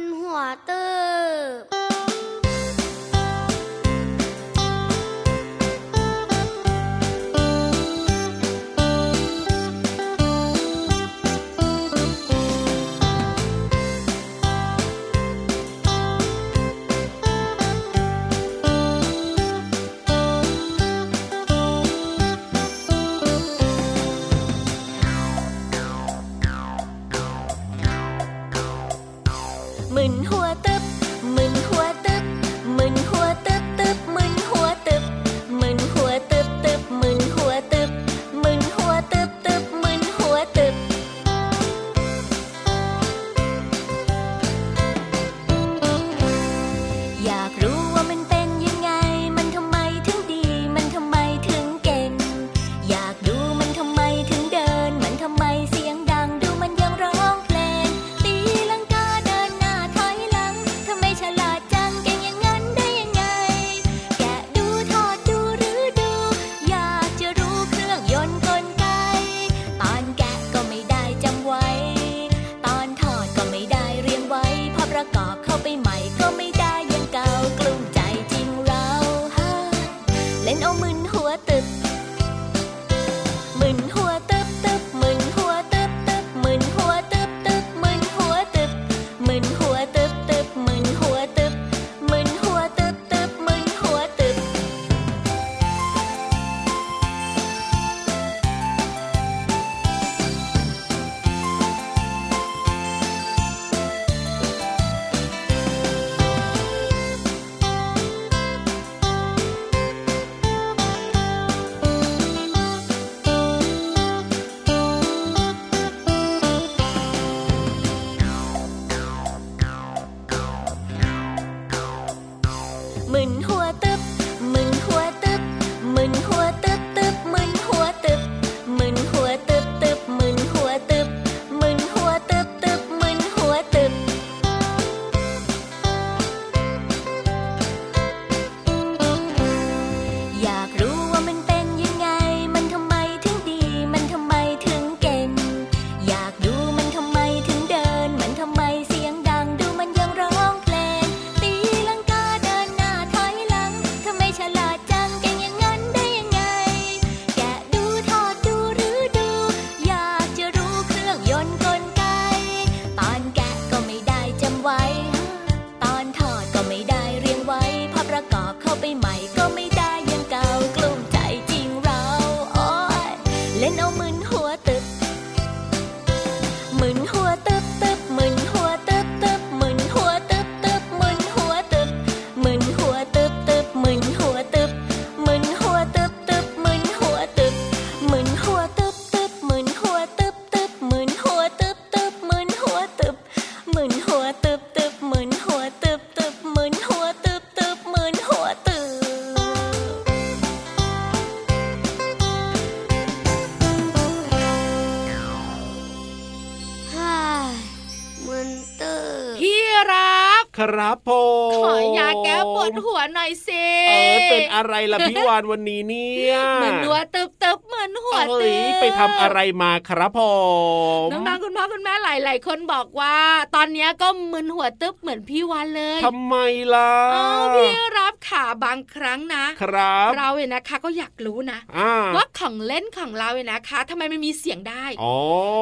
น ครับผมขอยาแก้ปวดหัวหน่อยสิเออเป็นอะไรล่ะพี่วานวันนี้เนี่ยเหมือนหัวตึบตึบเหัวเอ้ตึยบไปทำอะไรมาครับผมน้องๆคุณพ่อคุณแม่หลาย ๆ คนบอกว่า ตอนนี้ก็มึนหัวตึ๊บเหมือนพี่วานเลยทำไมล่ะอ้าวพี่รับขาบางครั้งนะครับ เราเนี่ยนะคะก็อยากรู้นะว่าของเล่นของเราเนี่ยนะคะทำไมมันมีเสียงได้อ๋อ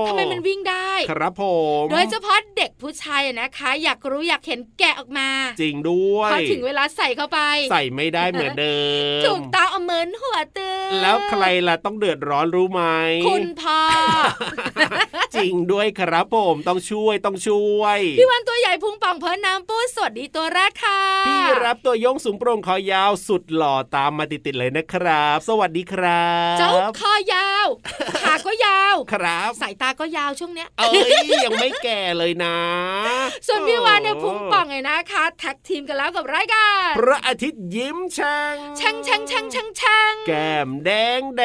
ทำไมมันวิ่งได้ ครับผมโดยเฉพาะเด็กผู้ชายนะคะ อยากรู้อยากเห็นแกะออกมา จริงด้วยพอถึงเวลาใส่เข้าไป ใส่ไม่ได้เหมือนเดิมถูกต้องเอาเหมือนหัวตึบแล้วใครล่ะต้องเดือดร้อนรู้ไหม คุณพ่อ จริงด้วยครับผมต้องช่วยต้องช่วย พี่วันตัวใหญ่พุงป่องเพิ่นน้ำปูสวัสดีตัวแรกค่ะ พี่รับตัวโยงสูงโปร่งคอยาวสุดหล่อตามมาติดๆเลยนะครับ สวัสดีครับ เจ้าคอยาวขาก็ยาวครับสายตาก็ยาวช่วงเนี้ย เอ้ยยังไม่แก่เลยนะ ส่วนพี่วานเนี่ยพุงป่องไงนะคะแท็กทีมกันแล้วกับรายการพระอาทิตย์ยิ้มช่างช่างช่างช่างช่างช่างแก้มแดงแด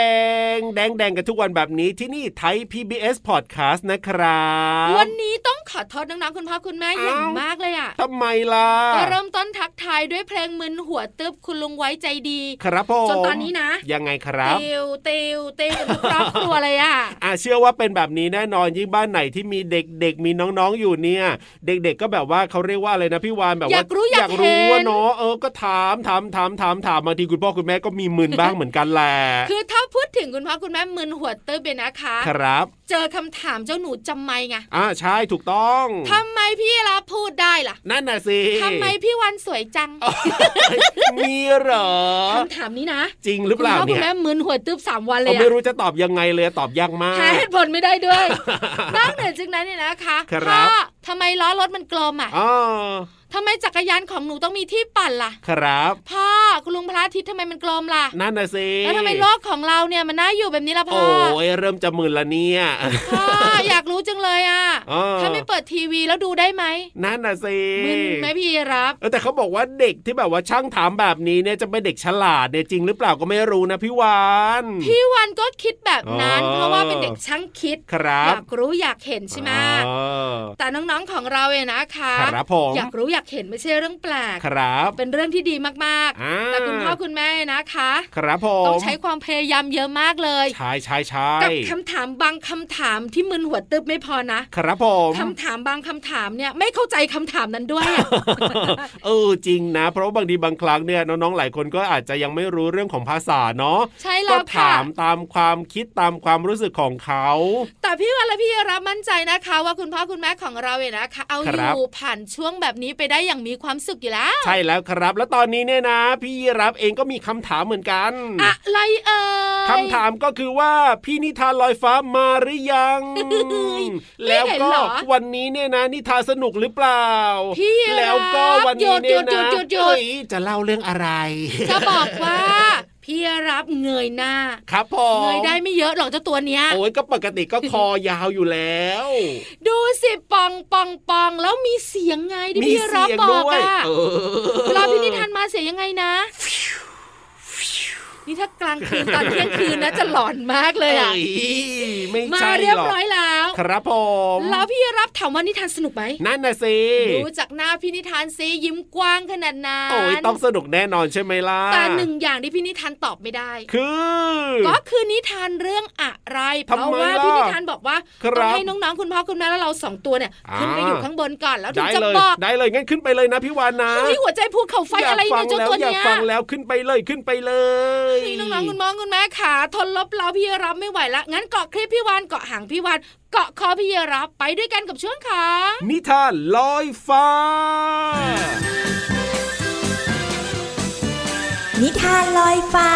งแดงแดงกันทุกวันแบบนี้ที่นี่ไทย PBS Podcast นะครับ วันนี้ต้องขอโทษน้องๆคุณพ่อคุณแม่อย่างอ้าวมากเลยอะทำไมล่ะก็เริ่มต้นทักทายด้วยเพลงมึนหัวตึบคุณลุงไว้ใจดี ครับผมจนตอนนี้นะ ยังไงครับติวติวติวกันทุกครอบครัวเลยอะอะเชื่อว่าเป็นแบบนี้แน่นอนยิ่งบ้านไหนที่มีเด็กๆมีน้องๆอยู่เนี่ย เด็กๆก็แบบว่าเขาเรียกว่าอะไรนะพี่วานแบบอยาว่ากรู้อยากรู้เห็นว่าเนาะเออก็ถามถามถามถามถามบางทีคุณพ่อคุณแม่ก็มีมึนบ้างเหมือนกันแหละคือถ้าพูดถึงคุณพ่อคุณแม่มึนหัวตึบเนี่ยนะคะ ครับ เจอคำถามเจ้าหนูจำไม่ไงอ่าใช่ถูกต้องทำไมพี่รับพูดได้ล่ะ นั่นน่ะสิทำไมพี่วันสวยจัง มีเหรอคำถามนี้นะ จริงหรือเปล่าคุณพ่อคุเนี่ณยแม่มึนหัวตึบสามวันเลเรายไม่อะรู้จะตอบยังไงเลยตอบยากมาหากเหตุผลไม่ได้ด้วยนอกเหนือจากนั้นเนี่ยนะคะครับพ่อทำไมล้อรถมันกลมอะอ๋อ ทำไมจักรยานของหนูต้องมีที่ปั่นล่ะ ครับพ่อคุณลุงพระอาทิตย์ทำไมมันกลมล่ะ นั่นน่ะสิ แล้วทำไมโลกของเราเนี่ยมันน่าอยู่แบบนี้ล่ะพ่โอ้อยเริ่มจะมึนละเนี่ย พ่ออยากรู้จังเลยอะอ๋อถ้าไม่เปิดทีวีแล้วดูได้ไหม นั่นน่ะสิมึนไหมพี่รับเออแต่เขาบอกว่าเด็กที่แบบว่าช่างถามแบบนี้เนี่ยจะเป็นเด็กฉลาดเนี่ยจริงหรือเปล่าก็ไม่รู้นะพี่วานพี่วันก็คิดแบบนั้นอ๋อเพราะว่าเป็นเด็กช่างคิดครับอยากรู้อยากเห็นใช่ไหมอ๋อแต่น้องๆของเราเนี่ยนะคะครับผมอยากรู้อยากเห็นไม่ใช่เรื่องแปลกครับ เป็นเรื่องที่ดีมากอ่าๆแต่คุณพ่อคุณแม่นะคะ ครับผมต้องใช้ความพยายามเยอะมากเลยใช่ใช่ใช่กับคำถามบางคำถามที่มึนหัวตึบไม่พอนะ ครับผมคำถามบางคำถามเนี่ยไม่เข้าใจคำถามนั้นด้วยอะเออจริงนะ เพราะว่าบางทีบางครั้งเนี่ยน้องๆหลายคนก็อาจจะยังไม่รู้เรื่องของภาษาเนาะใช่ก็แล้วค่ะถามตามความคิดตามความรู้สึกของเขา แต่พี่วันและพี่รับมั่นใจนะคะ ว่าคุณพ่อคุณแม่ของเราเนี่ยนะคะ เอาคอรับยู่ผ่านช่วงแบบนี้ไปได้อย่างมีความสุขอยู่แล้ว ใช่แล้วครับ แล้วตอนนี้เนี่ยนะ พี่รับเองก็มีคำถามเหมือนกัน อะไรเอ่ยคำถามก็คือว่าพี่นิทานลอยฟ้ามาหรือยังไม่แล้วเห็นก็เหรอวันนี้เนี่ยนะ นิทานสนุกหรือเปล่า พี่แล้วก็วันนี้เนี่ยหยุนะดหยุดหยุดหยุดเอ้ยจะเล่าเรื่องอะไร จะบอกว่า พี่รับเงยหน้า ครับผมเงยได้ไม่เยอะหรอกเจ้าตัวเนี้ยโอ้ยก็ปกติก็คอยาวอยู่แล้ว ดูสิปองปองปองแล้วมีเสียงไงที่มีพี่รับเสียงบอด้กวยอะเออเวลาพี่นิทานมาเสียงยังไงนะ นี่ถ้ากลางคืนตอนเที่ยงคืนนะจะหลอนมากเลยอะเอ้ยไม่มาใช่เรียหบรอกร้อยแล้ว ครับผมแล้วพี่รับถามว่านิทานสนุกไหมนั่นน่ะสิดูจากหน้าพี่นิทานซิยิ้มกว้างขนาดนั้นโอ้ยต้องสนุกแน่นอนใช่ไหมล่ะแต่หนึ่งอย่างที่พี่นิทานตอบไม่ได้ คือ ก็คือนิทานเรื่องอะไรเพทำไมราะว่าล่ะพี่นิทานบอกว่าครับต้องให้น้องๆคุณพ่อคุณแม่แล้วเราสองตัวเนี่ยอ่าขึ้นไปอยู่ข้างบนก่อนแล้วถึงได้จะเลยบอกได้เลยงั้นขึ้นไปเลยนะพี่วานนะเฮ้ยหัวใจภูเขาไฟอยากอะไรฟัเนี่ยเจ้าแล้วตัวอยากเนี้ยฟังแล้วขึ้นไปเลยขึ้นไปเลยนี่น้องๆคุณพ่อคุณแม่ขาทนลบเราพี่รับไม่ไหวละงั้นเกาะคลิปพี่วานเกาะหางพี่วานเกาะคอพี่รับไปด้วยกันกับช่วงของนิทานลอยฟ้า นิทานลอยฟ้า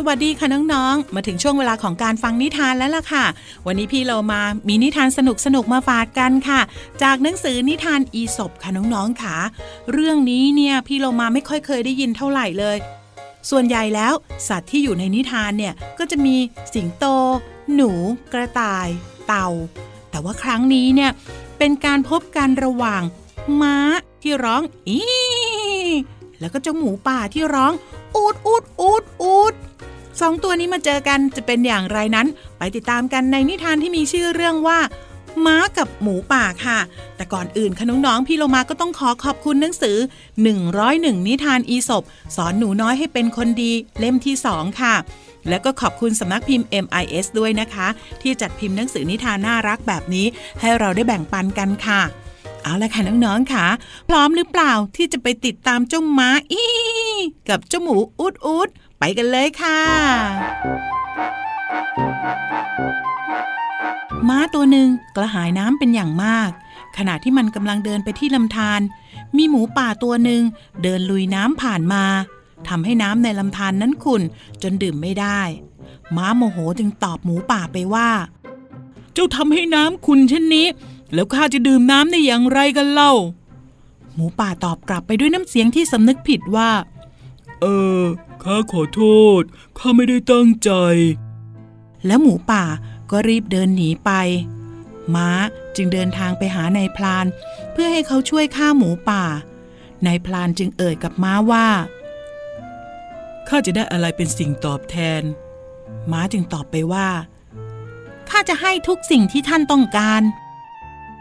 สวัสดีค่ะน้องๆ มาถึงช่วงเวลาของการฟังนิทานแล้วล่ะค่ะ วันนี้พี่เรามามีนิทานสนุกๆมาฝากกันค่ะ จากหนังสือนิทานอีสบค่ะน้องๆค่ะ เรื่องนี้เนี่ยพี่เรามาไม่ค่อยเคยได้ยินเท่าไหร่เลย ส่วนใหญ่แล้วสัตว์ที่อยู่ในนิทานเนี่ยก็จะมีสิงโต หนู กระต่าย เต่า แต่ว่าครั้งนี้เนี่ยเป็นการพบกันระหว่างม้าที่ร้องอีแล้วก็เจ้าหมูป่าที่ร้องอูดอูดอูดอูด สองตัวนี้มาเจอกันจะเป็นอย่างไรนั้น ไปติดตามกันในนิทานที่มีชื่อเรื่องว่าม้ากับหมูป่าค่ะ แต่ก่อนอื่นคะน้องๆพี่โลมาก็ต้องขอขอบคุณหนังสือ 101 นิทานอีสบสอนหนูน้อยให้เป็นคนดีเล่มที่ 2 ค่ะ แล้วก็ขอบคุณสำนักพิมพ์ MIS ด้วยนะคะ ที่จัดพิมพ์หนังสือนิทานน่ารักแบบนี้ ให้เราได้แบ่งปันกันค่ะ เอาละค่ะน้องๆค่ะ พร้อมหรือเปล่าที่จะไปติดตามเจ้าม้าอีกับเจ้าหมูอุดอุด ไปกันเลยค่ะม้าตัวหนึ่งกระหายน้ำเป็นอย่างมาก ขณะที่มันกำลังเดินไปที่ลำธารมีหมูป่าตัวหนึ่งเดินลุยน้ำผ่านมาทำให้น้ำในลำธารนนั้นขุ่นจนดื่มไม่ได้ ม้าโมโหจึงตอบหมูป่าไปว่า เจ้าทำให้น้ำขุ่นเช่นนี้ แล้วข้าจะดื่มน้ำได้อย่างไรกันเล่า หมูป่าตอบกลับไปด้วยน้ำเสียงที่สำนึกผิดว่า เออ ข้าขอโทษ ข้าไม่ได้ตั้งใจ แล้วหมูป่าก็รีบเดินหนีไป ม้าจึงเดินทางไปหานายพลาน เพื่อให้เขาช่วยฆ่าหมูป่านายพลานจึงเอ่ยกับม้าว่าข้าจะได้อะไรเป็นสิ่งตอบแทน ม้าจึงตอบไปว่าข้าจะให้ทุกสิ่งที่ท่านต้องการ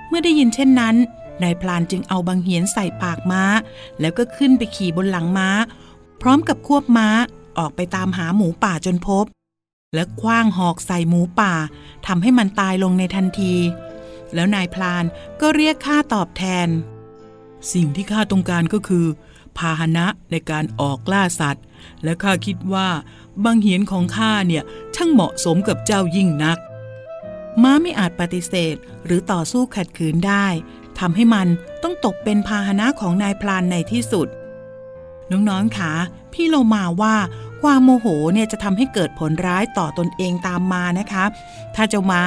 เมื่อได้ยินเช่นนั้นนายพลานจึงเอาบังเหียนใส่ปากม้า แล้วก็ขึ้นไปขี่บนหลังม้า พร้อมกับควบม้าออกไปตามหาหมูป่าจนพบ และคว้างหอกใส่หมูป่าทำให้มันตายลงในทันที แล้วนายพลานก็เรียกค่าตอบแทน สิ่งที่ข้าต้องการก็คือ พาหนะในการออกล่าสัตว์ และข้าคิดว่าบังเหียนของข้าเนี่ยช่างเหมาะสมกับเจ้ายิ่งนัก ม้าไม่อาจปฏิเสธหรือต่อสู้ขัดขืนได้ทำให้มันต้องตกเป็นพาหนะของนายพลานในที่สุด น้องๆคะพี่โลมาว่าความโมโหเนี่ยจะทำให้เกิดผลร้ายต่อตนเองตามมานะคะ ถ้าเจ้าม้า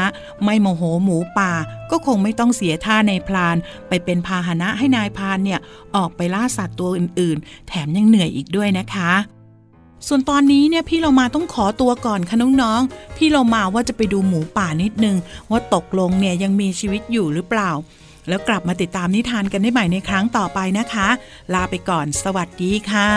ไม่โมโหหมูป่า ก็คงไม่ต้องเสียท่าในพลาน ไปเป็นพาหนะให้นายพานเนี่ยออกไปล่าสัตว์ตัวอื่นๆ แถมยังเหนื่อยอีกด้วยนะคะ ส่วนตอนนี้เนี่ยพี่เรามาต้องขอตัวก่อนค่ะน้องๆ พี่เรามาว่าจะไปดูหมูป่านิดนึง ว่าตกลงเนี่ยยังมีชีวิตอยู่หรือเปล่า แล้วกลับมาติดตามนิทานกันได้ใหม่ในครั้งต่อไปนะคะ ลาไปก่อน สวัสดีค่ะ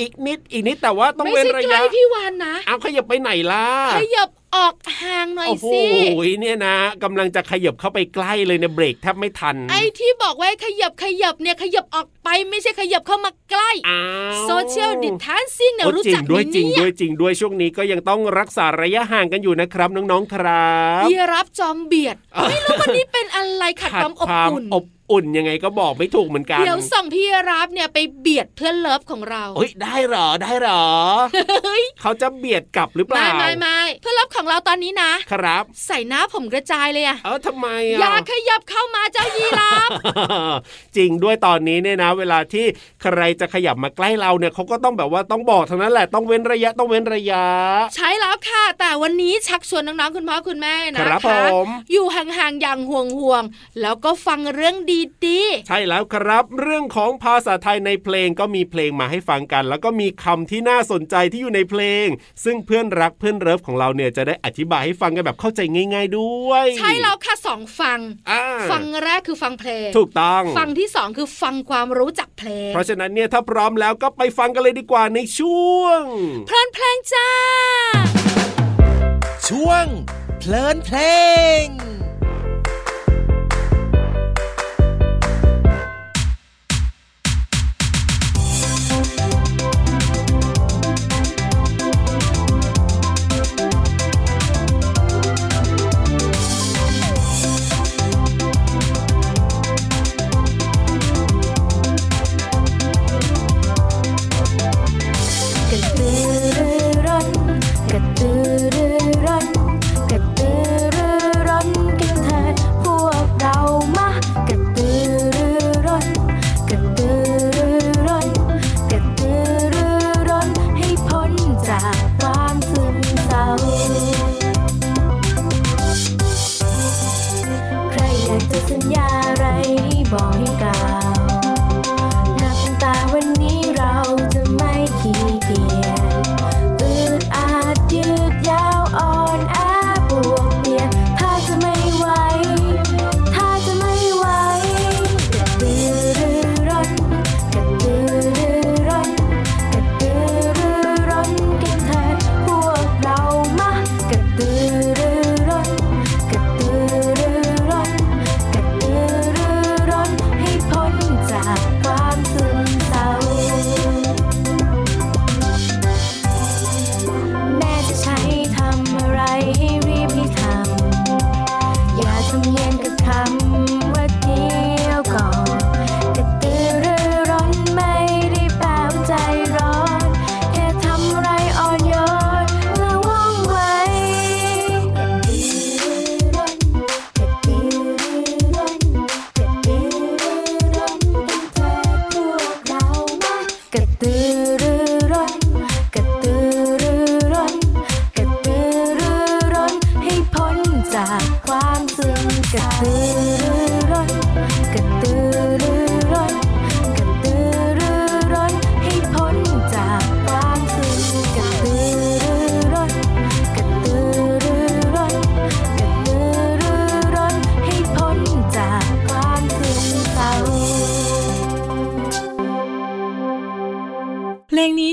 อีกนิดอีกนิดแต่ว่าต้องไม่เว้นใช่ระใกล้ยะพี่วานนะเอาขยับไปไหนล่ะขยับออกห่างหน่อยโอ้โหสิเนี่ยนะกำลังจะขยับเข้าไปใกล้เลยเนี่ยเบรกแทบไม่ทัน ไอ้ที่บอกว่าขยับขยับเนี่ยขยับออกไปไม่ใช่ขยับเข้ามาใกล้อ้าวโซเชียลดิทันซิ่งเนี่ยโอ้รู้จริจังกไหมด้วยจริงเนี่ด้วยยจริงด้วยช่วงนี้ก็ยังต้องรักษาระยะห่างกันอยู่นะครับน้องๆครับพี่รับจอมเบียดไม่รู้วันนี้เป็นอะไรขัดความอบความอุ่นอบ อุ่นยังไงก็บอกไม่ถูกเหมือนกัน เดี๋ยวส่งพี่รับเนี่ยไปเบียดเพื่อนเลิฟของเราเฮ้ยได้เหรอได้เหรอ เขาจะเบียดกลับหรือเปไม่ล่าไม่ไม่เพื่อนเลิฟของเราตอนนี้นะ ครับ ใส่หน้าผมกระจายเลยอะเออทำไมอะอย่าขยับเข้ามาเจ้ายีราฟจริงด้วยตอนนี้เนี่ยนะ เวลาที่ใครจะขยับมาใกล้เราเนี่ยเขาก็ต้องแบบว่าต้องบอกทั้งนั้นแหละต้องเว้นระยะต้องเว้นระยะ ใช้แล้วค่ะ แต่วันนี้ชักชวนน้องๆคุณพ่อคุณแม่นะครัคะบผมอยู่ห่างๆอย่างห่วงๆแล้วก็ฟังเรื่องดีๆ ใช่แล้วครับ เรื่องของภาษาไทยในเพลงก็มีเพลงมาให้ฟังกัน แล้วก็มีคำที่น่าสนใจที่อยู่ในเพลง ซึ่งเพื่อนรักเพื่อนเลิฟของเราเนี่ยจะได้อธิบายให้ฟังกันแบบเข้าใจง่าย ๆด้วย ใช่แล้วค่ะสองฟังอ่าฟังแรกคือฟังเพลง ถูกต้อง ฟังที่สองคือฟังความรู้จักเพลง เพราะฉะนั้นเนี่ยถ้าพร้อมแล้วก็ไปฟังกันเลยดีกว่าในช่วง เพลินเพลงจ้า ช่วง เพลินเพลง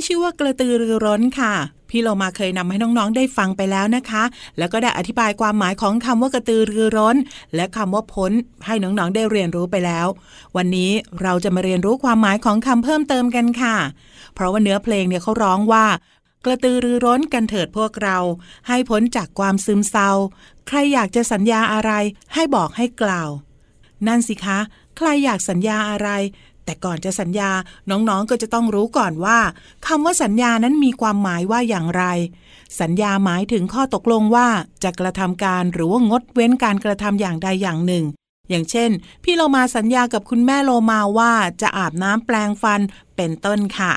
ชื่อว่ากระตือรือร้นค่ะ พี่เรามาเคยนำให้น้องๆได้ฟังไปแล้วนะคะ แล้วก็ได้อธิบายความหมายของคำว่ากระตือรือร้น และคำว่าพ้นให้น้องๆได้เรียนรู้ไปแล้ว วันนี้เราจะมาเรียนรู้ความหมายของคำเพิ่มเติมกันค่ะ เพราะว่าเนื้อเพลงเนี่ยเขาร้องว่ากระตือรือร้นกันเถิดพวกเรา ให้พ้นจากความซึมเศร้า ใครอยากจะสัญญาอะไร ให้บอกให้กล่าว นั่นสิคะ ใครอยากสัญญาอะไร แต่ก่อนจะสัญญาน้องๆก็จะต้องรู้ก่อนว่าคำว่าสัญญานั้นมีความหมายว่าอย่างไร สัญญาหมายถึงข้อตกลงว่าจะกระทำการหรือว่างดเว้นการกระทำอย่างใดอย่างหนึ่ง อย่างเช่น พี่โลมาสัญญากับคุณแม่โลมาว่าจะอาบน้ำแปลงฟันเป็นต้นค่ะ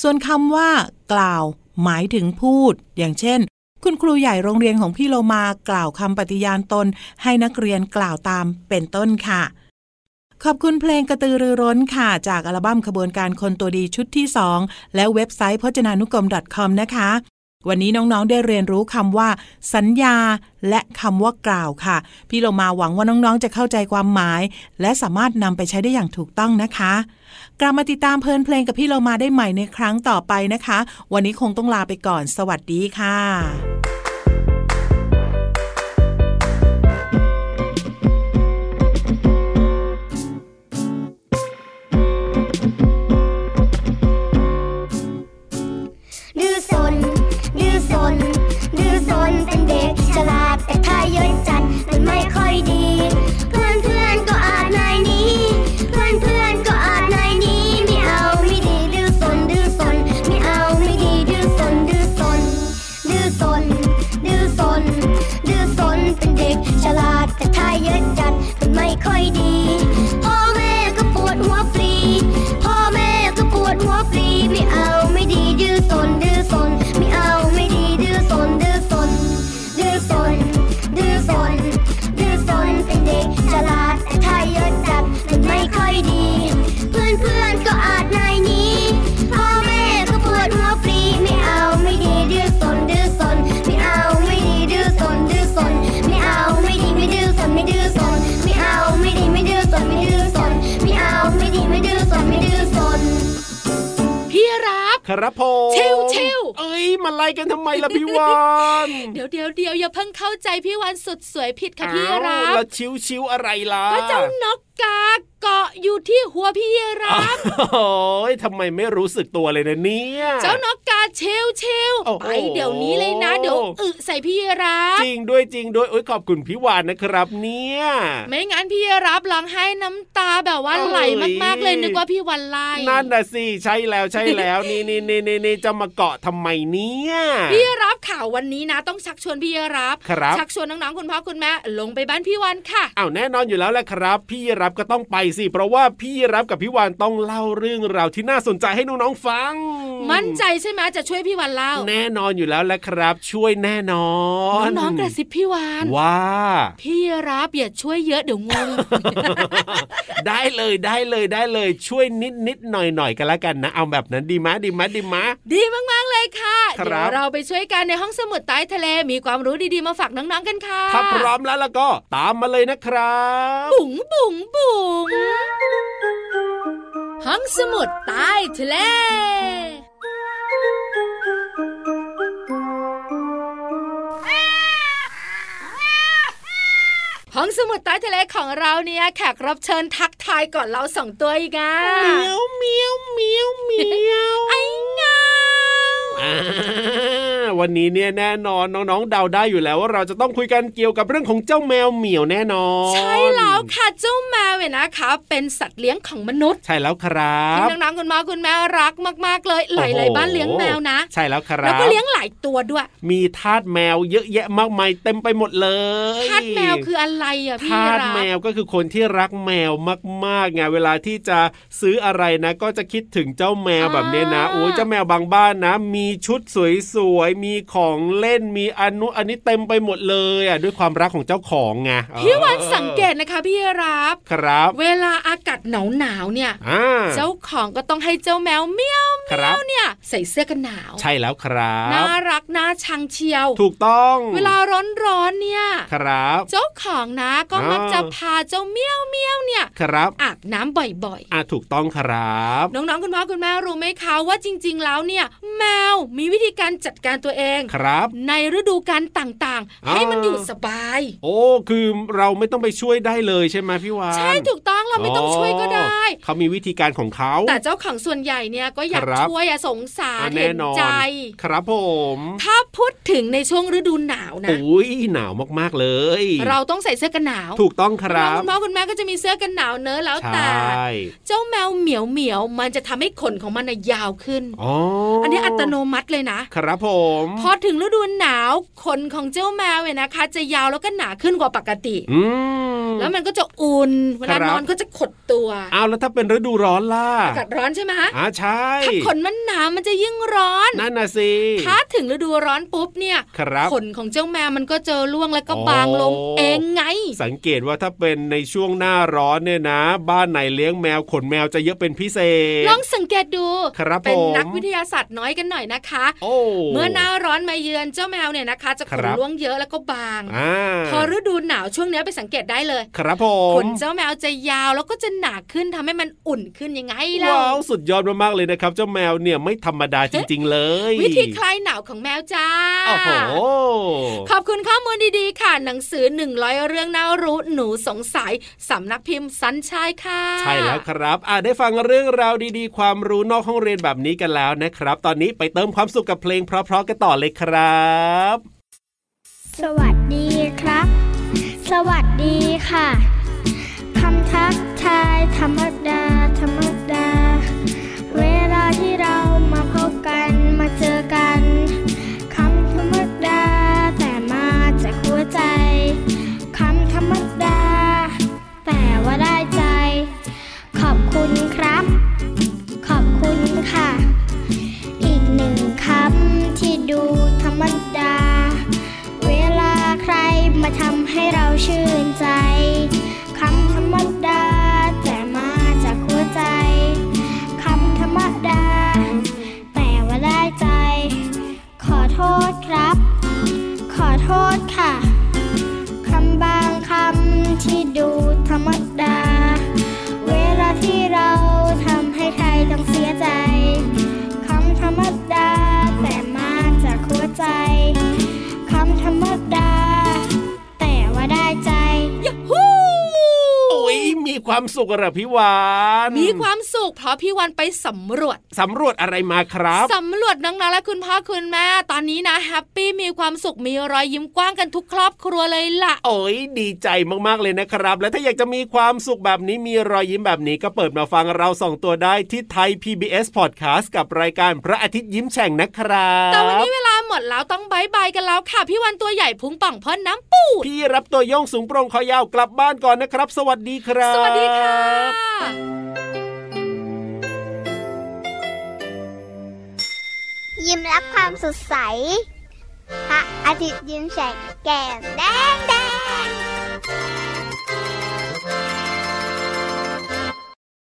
ส่วนคำว่า กล่าว หมายถึงพูด อย่างเช่น คุณครูใหญ่โรงเรียนของพี่โลมากล่าวคำปฏิญาณตน ให้นักเรียนกล่าวตามเป็นต้นค่ะ ขอบคุณเพลงกระตือรือร้นค่ะ จากอัลบั้มขบวนการคนตัวดีชุดที่ 2 และเว็บไซต์พจนานุกรม .com นะคะ วันนี้น้องๆได้เรียนรู้คำว่า สัญญา และคำว่ากล่าวค่ะ พี่เรามาหวังว่าน้องๆจะเข้าใจความหมาย และสามารถนำไปใช้ได้อย่างถูกต้องนะคะกลับมาติดตามเพลินเพลงกับพี่เรามาได้ใหม่ในครั้งต่อไปนะคะ วันนี้คงต้องลาไปก่อน สวัสดีค่ะ ครับผมชิวชิวเอ้ยมาไล่กันทำไมล่ะพี่วานเดี๋ยวเดี๋ยวเดี๋ยวอย่าเพิ่งเข้าใจพี่วันสุดสวยผิดค่ะพี่อ้าวรับแล้วชิวชิวๆอะไรล่ะก็เจ้านกกาเกาะอยู่ที่หัวพี่รับโอ้ยทำไมไม่รู้สึกตัวเลยนะเนี่ย เจ้านกกาเชลเชลโอ้โหไปเดี๋ยวนี้เลยนะ เดี๋ยวอึใส่พี่รับจริงด้วยจริงด้วยโอ้ยขอบคุณพี่วานนะครับ เนี่ย ไม่งั้นพี่รับร้องไห้น้ำตาแบบว่าเอ้ยไหลมากๆเลยนึกว่าพี่วันไล่นั่นน่ะสิใช่แล้วใช่แล้วนี่นี่นี่นี่นี่จะมาเกาะทำไมเนี่ยพี่รับข่าววันนี้นะต้องชักชวนพี่รับครับชักชวนน้องๆคุณพ่อคุณแม่ลงไปบ้านพี่วันค่ะอ้าวแน่นอนอยู่แล้วแหละครับ พี่รับก็ต้องไปสิ เพราะว่าพี่รับกับพี่วานต้องเล่าเรื่องราวที่น่าสนใจให้น้องๆฟัง มั่นใจใช่ไหมจะช่วยพี่วันเล่า แน่นอนอยู่แล้วแหละครับ ช่วยแน่นอนน้องๆกระซิบพี่วานว่า พี่รับอย่าช่วยเยอะเดี๋ยวงงได้เลยได้เลยได้เลยช่วยนิดนิดหน่อยหน่อยกันละกันนะ เอาแบบนั้นดีมะดีมะดีมะดีมากๆเลยค่ะครับเดี๋ยวเราไปช่วยกันในห้องสมุดใต้ทะเลมีความรู้ดีๆมาฝากน้องๆกันค่ะถ้าพร้อมแล้วแล้วก็ตามมาเลยนะครับบุ๋งบุ๋งบุ๋งห้องสมุดใต้ทะเล ห้องสมุดใต้ทะเลของเราเนี่ยแขกรับเชิญทักทายก่อนเราสองตัวอีกอะเมียวเมียวเมียวเมียวไอ้เงาอ่า วันนี้เนี่ยแน่นอนน้องๆเดาได้อยู่แล้วว่าเราจะต้องคุยกันเกี่ยวกับเรื่องของเจ้าแมวเหมียวแน่นอน ใช่แล้วค่ะเจ้าแมวเนี่ยนะคะ เป็นสัตว์เลี้ยงของมนุษย์ ใช่แล้วครับที่น้องๆคุณพ่อคุณแม่รักมากๆเลยหลายโอ้โๆบ้านเลี้ยงแมวนะ ใช่แล้วครับแล้วก็เลี้ยงหลายตัวด้วย มีทาสแมวเยอะแยะมากมายเต็มไปหมดเลยทาสแมวคืออะไรอะพี่ทาสรับแมวก็คือคนที่รักแมวมากๆไงเวลาที่จะซื้ออะไรนะ ก็จะคิดถึงเจ้าแมวแบบเนี้ยนะโอ้ยเจ้าแมวบางบ้านนะ มีชุดสวยๆมีของเล่นมีอันนู้นอันนี้เต็มไปหมดเลยอะด้วยความรักของเจ้าของไงพี่วันออสังเกตนะคะพี่รับครับ เวลาอากาศหนาวหนาวๆเนี่ยอ่าเจ้าของก็ต้องให้เจ้าแมวเมียวครัเมีบยวเนี่ย ใส่เสื้อกันหนาว ใช่แล้วครับน่ารักน่าชังเชียว ถูกต้อง เวลาร้อนๆเนี่ยครับ เจ้าของนะก็อ่ามัมักจะพาเจ้าเมียวเมียวเนี่ยครับอาบน้ำบ่อยๆอ่าถูกต้องครับ น้องๆคุณพ่อคุณแม่รู้ไหมคะว่าจริง ๆ แล้วเนี่ย แมวมีวิ ธีการจัดการตัวเองครับ ในฤดูกาลต่างๆอ่าให้มันอยู่สบาย โอ้คือเราไม่ต้องไปช่วยได้เลยใช่ไหมพี่วานใช่ถูกต้องเราไม่ต้องช่วยก็ได้เขามีวิธีการของเขา แต่เจ้าของส่วนใหญ่เนี่ยก็อยากครับช่วยอะสงสารอ่าเห็แน่นนอนใจ ครับผม ถ้าพูดถึงในช่วงฤดูหนาวนะโอ้ยหนาวมากๆเลย เราต้องใส่เสื้อกันหนาว ถูกต้องครับคุณพ่อคุณแม่ก็จะมีเสื้อกันหนาวเนอะแล้วใชแต่่เจ้าแมวเหมียวเหมียวๆมันจะทำให้ขนของมันน่ะยาวขึ้นอ๋ออัอันนี้อัตโนมัติเลยนะครับผม พอถึงฤดูหนาวขนของเจ้าแมวเนี่ยนะคะ จะยาวแล้วก็หนาขึ้นกว่าปกติ อืมมแล้วมันก็จะอุ่นเวลาครับนอนก็จะขดตัวเอาแล้วถ้าเป็นฤดูร้อนล่ะอากาศร้อนใช่ไหมอ่าใช่ถ้าขนมันหนามันจะยิ่งร้อนนั่นน่ะสิถ้าถึงฤดูร้อนปุ๊บเนี่ยครับขนของเจ้าแมวมันก็เจอร่วงแล้วก็อ๋อบางลงเองไง สังเกตว่าถ้าเป็นในช่วงหน้าร้อนเนี่ยนะ บ้านไหนเลี้ยงแมวขนแมวจะเยอะเป็นพิเศษลองสังเกตดู ครับเป็นผมนักวิทยาศาสตร์น้อยกันหน่อยนะคะโอ้เมื่อหน้าร้อนมาเยือนเจ้าแมวเนี่ยนะคะ จะขคนรับร่วงเยอะแล้วก็บางอ่าพอฤดูหนาวช่วงเนี้ยไปสังเกตได้เลย ครับผขมนเจ้าแมวจะยาวแล้วก็จะหนาขึ้นทำให้มันอุ่นขึ้นยังไงเล่าว้าวสุดยอดมากๆเลยนะครับ เจ้าแมวเนี่ยไม่ธรรมดาจริง ๆ เลย วิธีคลายหนาวของแมวจ้าโอ้โหขอบคุณข้อมูลดีๆค่ะหนังสือหนึ่งร้อยเรื่องน่ารู้หนูสงสัยสำนักพิมพ์สัญชัยค่ะใช่แล้วครับอ่าได้ฟังเรื่องราวดีๆ ความรู้นอกห้องเรียนแบบนี้กันแล้วนะครับ ตอนนี้ไปเติมความสุขกับเพลงเพราะๆกันต่อเลยครับ สวัสดีครับ สวัสดีค่ะคำทักทายธรรมดา ธรรมดา ความสุขเหรอพี่วานมีความสุขเพราะพี่วันไปสำรวจสำรวจอะไรมาครับสำรวจน้องๆและคุณพ่อคุณแม่ตอนนี้นะแฮปปี้มีความสุขมีรอยยิ้มกว้างกันทุกครอบครัวเลยล่ะ โอ้ยดีใจมากๆเลยนะครับ และถ้าอยากจะมีความสุขแบบนี้มีรอยยิ้มแบบนี้ก็เปิดมาฟังเราส่องตัวได้ที่ไทย PBS Podcast กับรายการพระอาทิตย์ยิ้มแฉ่งนะครับแต่วันนี้เวลาหมดแล้วต้องบายบายกันแล้วค่ะ พี่วันตัวใหญ่พุงป่องพ่นน้ำปูพี่รับตัวโยงสูงโปร่งคอยาวกลับบ้านก่อนนะครับ สวัสดีครับ สวัสดีค่ะยิ้มรับความสดใส พระอาทิตย์ยิ้มแฉกแก้มแดงแดง